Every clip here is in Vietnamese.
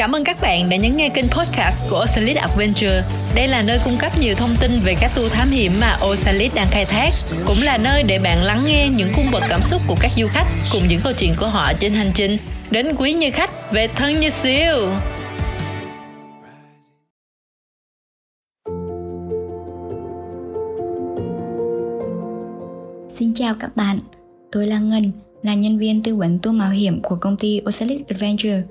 Cảm ơn các bạn đã nhấn nghe kênh podcast của Osalit Adventure. Đây là nơi cung cấp nhiều thông tin về các tour thám hiểm mà Osalit đang khai thác, cũng là nơi để bạn lắng nghe những cung bậc cảm xúc của các du khách cùng những câu chuyện của họ trên hành trình đến quý như khách về thân như siêu. Xin chào các bạn, tôi là Ngân, là nhân viên tư vấn tour mạo hiểm của công ty Osalit Adventure.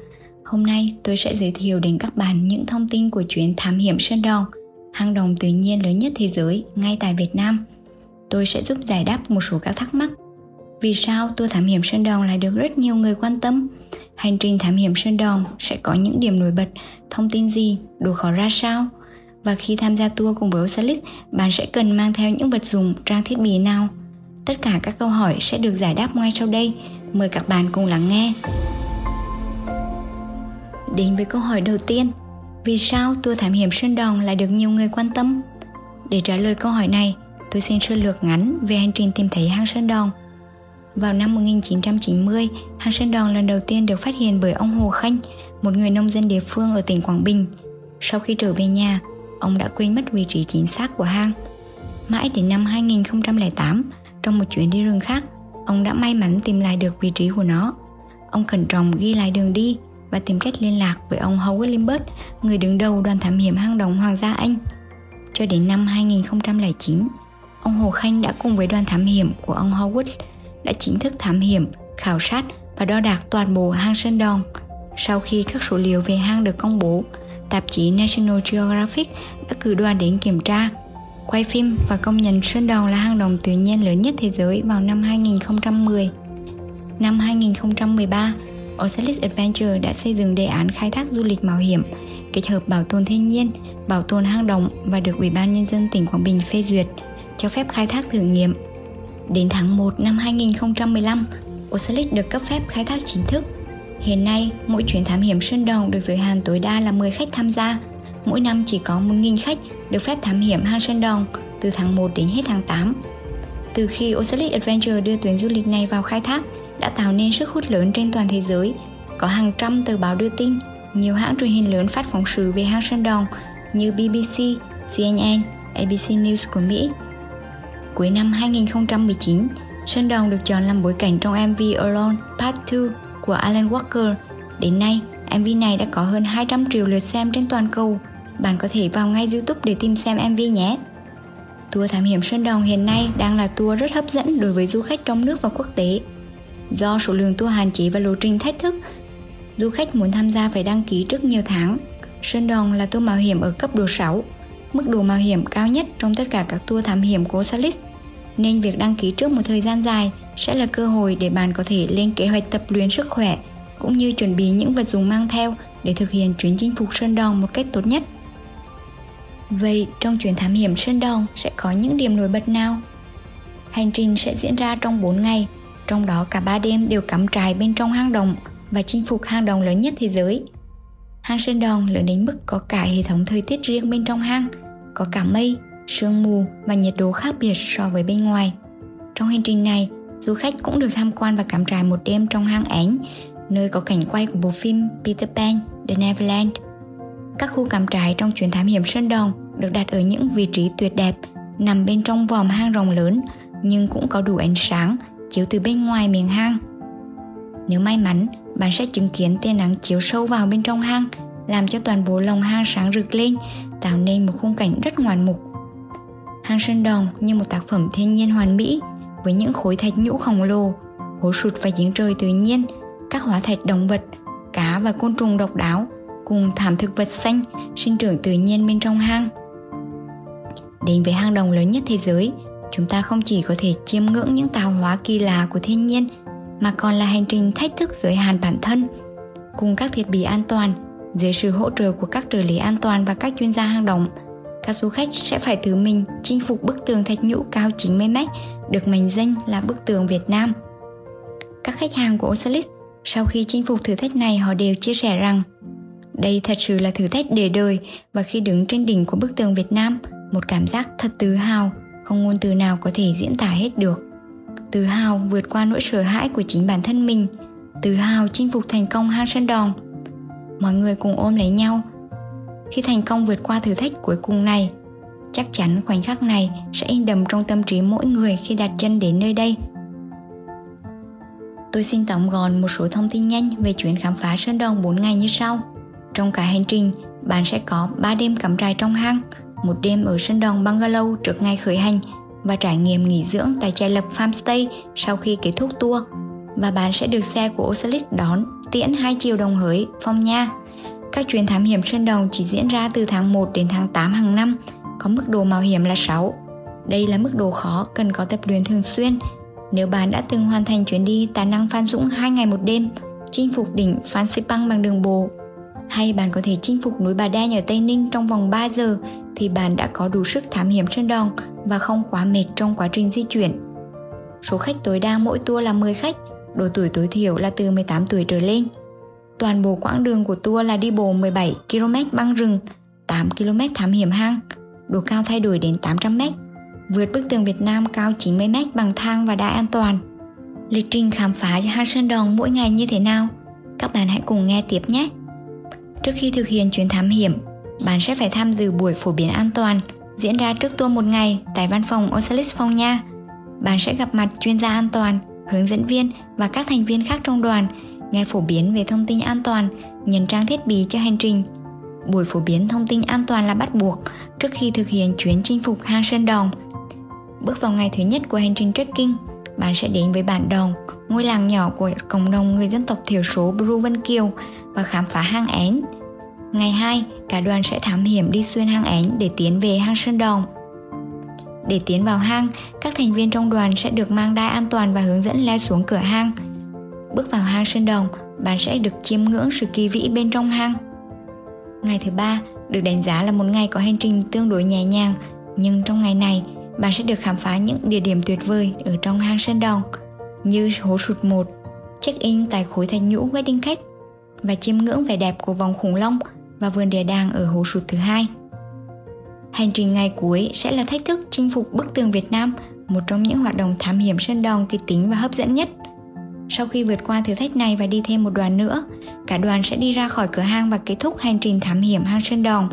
Hôm nay tôi sẽ giới thiệu đến các bạn những thông tin của chuyến thám hiểm Sơn Đòn, hang động tự nhiên lớn nhất thế giới ngay tại Việt Nam. Tôi sẽ giúp giải đáp một số các thắc mắc. Vì sao tour thám hiểm Sơn Đòn lại được rất nhiều người quan tâm? Hành trình thám hiểm Sơn Đòn sẽ có những điểm nổi bật, thông tin gì, độ khó ra sao? Và khi tham gia tour cùng với Osalit, bạn sẽ cần mang theo những vật dụng, trang thiết bị nào? Tất cả các câu hỏi sẽ được giải đáp ngay sau đây. Mời các bạn cùng lắng nghe. Đến với câu hỏi đầu tiên, vì sao tour thám hiểm Sơn Đòn lại được nhiều người quan tâm? Để trả lời câu hỏi này, tôi xin sơ lược ngắn về hành trình tìm thấy hang Sơn Đòn. Vào năm 1990, hang Sơn Đòn lần đầu tiên được phát hiện bởi ông Hồ Khanh, một người nông dân địa phương ở tỉnh Quảng Bình. Sau khi trở về nhà, ông đã quên mất vị trí chính xác của hang. Mãi đến năm 2008, trong một chuyến đi rừng khác, ông đã may mắn tìm lại được vị trí của nó. Ông cẩn trọng ghi lại đường đi và tìm cách liên lạc với ông Howard Limbert, người đứng đầu đoàn thám hiểm hang động Hoàng gia Anh. Cho đến năm 2009, ông Hồ Khanh đã cùng với đoàn thám hiểm của ông Howard đã chính thức thám hiểm, khảo sát và đo đạc toàn bộ hang Sơn Đòn. Sau khi các số liệu về hang được công bố, tạp chí National Geographic đã cử đoàn đến kiểm tra, quay phim và công nhận Sơn Đòn là hang động tự nhiên lớn nhất thế giới vào năm 2010. Năm 2013, Ocelis Adventure đã xây dựng đề án khai thác du lịch mạo hiểm, kết hợp bảo tồn thiên nhiên, bảo tồn hang động và được Ủy ban Nhân dân tỉnh Quảng Bình phê duyệt, cho phép khai thác thử nghiệm. Đến tháng 1 năm 2015, Ocelis được cấp phép khai thác chính thức. Hiện nay, mỗi chuyến thám hiểm Sơn Đồng được giới hạn tối đa là 10 khách tham gia. Mỗi năm chỉ có 1.000 khách được phép thám hiểm hang Sơn Đồng từ tháng 1 đến hết tháng 8. Từ khi Ocelis Adventure đưa tuyến du lịch này vào khai thác, đã tạo nên sức hút lớn trên toàn thế giới. Có hàng trăm tờ báo đưa tin, nhiều hãng truyền hình lớn phát phóng sự về hang Sơn đòn như BBC, CNN, ABC News của Mỹ. Cuối năm 2019, Sơn Đòn được chọn làm bối cảnh trong MV Alone Part 2 của Alan Walker. Đến nay, MV này đã có hơn 200 triệu lượt xem trên toàn cầu. Bạn có thể vào ngay YouTube để tìm xem MV nhé. Tour thám hiểm Sơn Đồng hiện nay đang là tour rất hấp dẫn đối với du khách trong nước và quốc tế. Do số lượng tour hạn chế và lộ trình thách thức, du khách muốn tham gia phải đăng ký trước nhiều tháng. Sơn Đòn là tour mạo hiểm ở cấp độ 6, mức độ mạo hiểm cao nhất trong tất cả các tour thám hiểm của Salis. Nên việc đăng ký trước một thời gian dài sẽ là cơ hội để bạn có thể lên kế hoạch tập luyện sức khỏe cũng như chuẩn bị những vật dụng mang theo để thực hiện chuyến chinh phục Sơn Đòn một cách tốt nhất. Vậy trong chuyến thám hiểm Sơn Đòn sẽ có những điểm nổi bật nào? Hành trình sẽ diễn ra trong 4 ngày trong đó cả ba đêm đều cắm trại bên trong hang động và chinh phục hang động lớn nhất thế giới. Hang Sơn Đòn lớn đến mức có cả hệ thống thời tiết riêng bên trong hang, có cả mây, sương mù và nhiệt độ khác biệt so với bên ngoài. Trong hành trình này, du khách cũng được tham quan và cắm trại một đêm trong hang ảnh nơi có cảnh quay của bộ phim Peter Pan, The Neverland. Các khu cắm trại trong chuyến thám hiểm Sơn Đòn được đặt ở những vị trí tuyệt đẹp, nằm bên trong vòm hang rộng lớn nhưng cũng có đủ ánh sáng chiếu từ bên ngoài miệng hang. Nếu may mắn, bạn sẽ chứng kiến tia nắng chiếu sâu vào bên trong hang, làm cho toàn bộ lòng hang sáng rực lên, tạo nên một khung cảnh rất ngoạn mục. Hang Sơn Đồng như một tác phẩm thiên nhiên hoàn mỹ, với những khối thạch nhũ khổng lồ, hố sụt và giếng trời tự nhiên, các hóa thạch động vật, cá và côn trùng độc đáo, cùng thảm thực vật xanh sinh trưởng tự nhiên bên trong hang. Đến với hang động lớn nhất thế giới, chúng ta không chỉ có thể chiêm ngưỡng những tạo hóa kỳ lạ của thiên nhiên mà còn là hành trình thách thức giới hạn bản thân cùng các thiết bị an toàn dưới sự hỗ trợ của các trợ lý an toàn và các chuyên gia hang động các du khách sẽ phải tự mình chinh phục bức tường thạch nhũ cao 90 mét được mệnh danh là bức tường Việt Nam. Các khách hàng của Osalis sau khi chinh phục thử thách này họ đều chia sẻ rằng đây thật sự là thử thách để đời và khi đứng trên đỉnh của bức tường Việt Nam, một cảm giác thật tự hào không ngôn từ nào có thể diễn tả hết được tự hào vượt qua nỗi sợ hãi của chính bản thân mình tự hào chinh phục thành công hang sơn đòn mọi người cùng ôm lấy nhau. Khi thành công vượt qua thử thách cuối cùng này, chắc chắn khoảnh khắc này sẽ in đậm trong tâm trí mỗi người khi đặt chân đến nơi đây. Tôi xin tóm gọn một số thông tin nhanh về chuyến khám phá Sơn đòn 4 ngày như sau. Trong cả hành trình, bạn sẽ có 3 đêm cắm trại trong hang, một đêm ở sân Đồng Bungalow trước ngày khởi hành và trải nghiệm nghỉ dưỡng tại trại lập Farmstay sau khi kết thúc tour và bạn sẽ được xe của Osalis đón tiễn hai chiều đồng hới, phong nha. Các chuyến thám hiểm Sơn Đồng chỉ diễn ra từ tháng 1 đến tháng 8 hàng năm, có mức độ mạo hiểm là 6. Đây là mức độ khó cần có tập luyện thường xuyên. Nếu bạn đã từng hoàn thành chuyến đi tài năng Phan Dũng 2 ngày một đêm, chinh phục đỉnh Phan Xipang bằng đường bộ, hay bạn có thể chinh phục núi Bà Đen ở Tây Ninh trong vòng 3 giờ thì bạn đã có đủ sức thám hiểm Sơn đòn và không quá mệt trong quá trình di chuyển. Số khách tối đa mỗi tour là 10 khách, độ tuổi tối thiểu là từ 18 tuổi trở lên. Toàn bộ quãng đường của tour là đi bộ 17 km băng rừng, 8 km thám hiểm hang, độ cao thay đổi đến 800 m, vượt bức tường Việt Nam cao 90 m bằng thang và đai an toàn. Lịch trình khám phá hang Sơn đòn mỗi ngày như thế nào? Các bạn hãy cùng nghe tiếp nhé! Trước khi thực hiện chuyến thám hiểm, bạn sẽ phải tham dự buổi phổ biến an toàn diễn ra trước tour một ngày tại văn phòng Osalis Phong Nha. Bạn sẽ gặp mặt chuyên gia an toàn, hướng dẫn viên và các thành viên khác trong đoàn, nghe phổ biến về thông tin an toàn, nhận trang thiết bị cho hành trình. Buổi phổ biến thông tin an toàn là bắt buộc trước khi thực hiện chuyến chinh phục hang Sơn Đòn. Bước vào ngày thứ nhất của hành trình trekking, bạn sẽ đến với bản Đòn, ngôi làng nhỏ của cộng đồng người dân tộc thiểu số Bru Vân Kiều và khám phá hang én. Ngày 2, cả đoàn sẽ thám hiểm đi xuyên hang ánh để tiến về hang Sơn Đồng. Để tiến vào hang, các thành viên trong đoàn sẽ được mang đai an toàn và hướng dẫn leo xuống cửa hang. Bước vào hang Sơn Đồng, bạn sẽ được chiêm ngưỡng sự kỳ vĩ bên trong hang. Ngày thứ ba được đánh giá là một ngày có hành trình tương đối nhẹ nhàng, nhưng trong ngày này, bạn sẽ được khám phá những địa điểm tuyệt vời ở trong hang Sơn Đồng như hố sụt 1, check-in tại khối thạch nhũ Wedding Cake và chiêm ngưỡng vẻ đẹp của vòng khủng long và vườn địa đàng ở hố sụt thứ hai. Hành trình ngày cuối sẽ là thách thức chinh phục bức tường Việt Nam, một trong những hoạt động thám hiểm sơn đòn kịch tính và hấp dẫn nhất. Sau khi vượt qua thử thách này và đi thêm một đoàn nữa, cả đoàn sẽ đi ra khỏi cửa hang và kết thúc hành trình thám hiểm hang Sơn đòn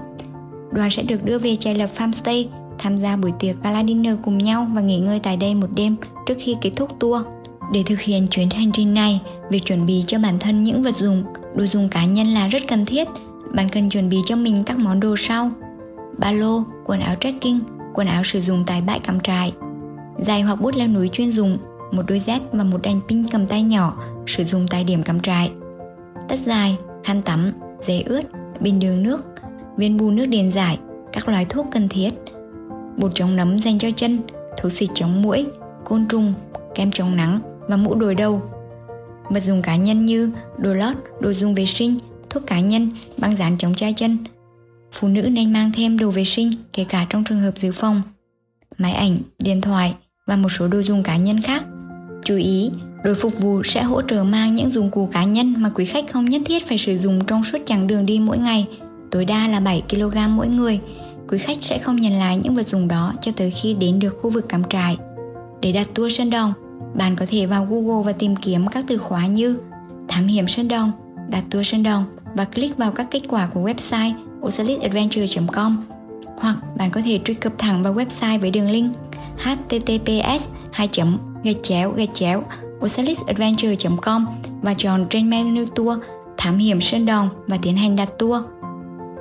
Đoàn sẽ được đưa về trại lập Farmstay, tham gia buổi tiệc gala dinner cùng nhau và nghỉ ngơi tại đây một đêm trước khi kết thúc tour. Để thực hiện chuyến hành trình này, việc chuẩn bị cho bản thân những vật dụng, đồ dùng cá nhân là rất cần thiết. Bạn cần chuẩn bị cho mình các món đồ sau: ba lô, quần áo trekking, quần áo sử dụng tại bãi cắm trại, giày hoặc bút leo núi chuyên dùng, một đôi dép và một đèn pin cầm tay nhỏ sử dụng tại điểm cắm trại. Tất dài, khăn tắm, giày ướt, bình đường nước, viên bù nước điện giải, các loại thuốc cần thiết, bột chống nấm dành cho chân, thuốc xịt chống muỗi, côn trùng, kem chống nắng và mũ đồi đầu. Vật dụng cá nhân như đồ lót, đồ dùng vệ sinh, thuốc cá nhân, băng dán chống chai chân. Phụ nữ nên mang thêm đồ vệ sinh kể cả trong trường hợp dự phòng. Máy ảnh, điện thoại và một số đồ dùng cá nhân khác. Chú ý, đội phục vụ sẽ hỗ trợ mang những dụng cụ cá nhân mà quý khách không nhất thiết phải sử dụng trong suốt chặng đường đi mỗi ngày, tối đa là 7 kg mỗi người. Quý khách sẽ không nhận lại những vật dụng đó cho tới khi đến được khu vực cắm trại. Để đặt tour Sơn Đồng, bạn có thể vào Google và tìm kiếm các từ khóa như thám hiểm Sơn Đồng, đặt tour Sơn Đồng và click vào các kết quả của website osalitadventure.com hoặc bạn có thể truy cập thẳng vào website với đường link https 2 gạch chéo gạch chéo osalitadventure.com và chọn trên menu tour, thám hiểm Sơn đòn và tiến hành đặt tour.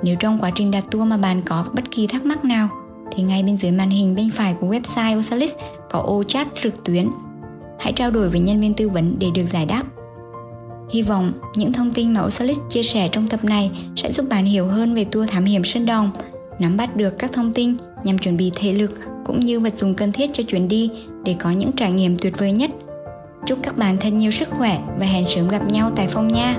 Nếu trong quá trình đặt tour mà bạn có bất kỳ thắc mắc nào, thì ngay bên dưới màn hình bên phải của website Osalis có ô chat trực tuyến hãy trao đổi với nhân viên tư vấn để được giải đáp. Hy vọng những thông tin mà Osalis chia sẻ trong tập này sẽ giúp bạn hiểu hơn về tour thám hiểm Sơn Đồng, nắm bắt được các thông tin nhằm chuẩn bị thể lực cũng như vật dụng cần thiết cho chuyến đi để có những trải nghiệm tuyệt vời nhất. Chúc các bạn thật nhiều sức khỏe và hẹn sớm gặp nhau tại phong nha.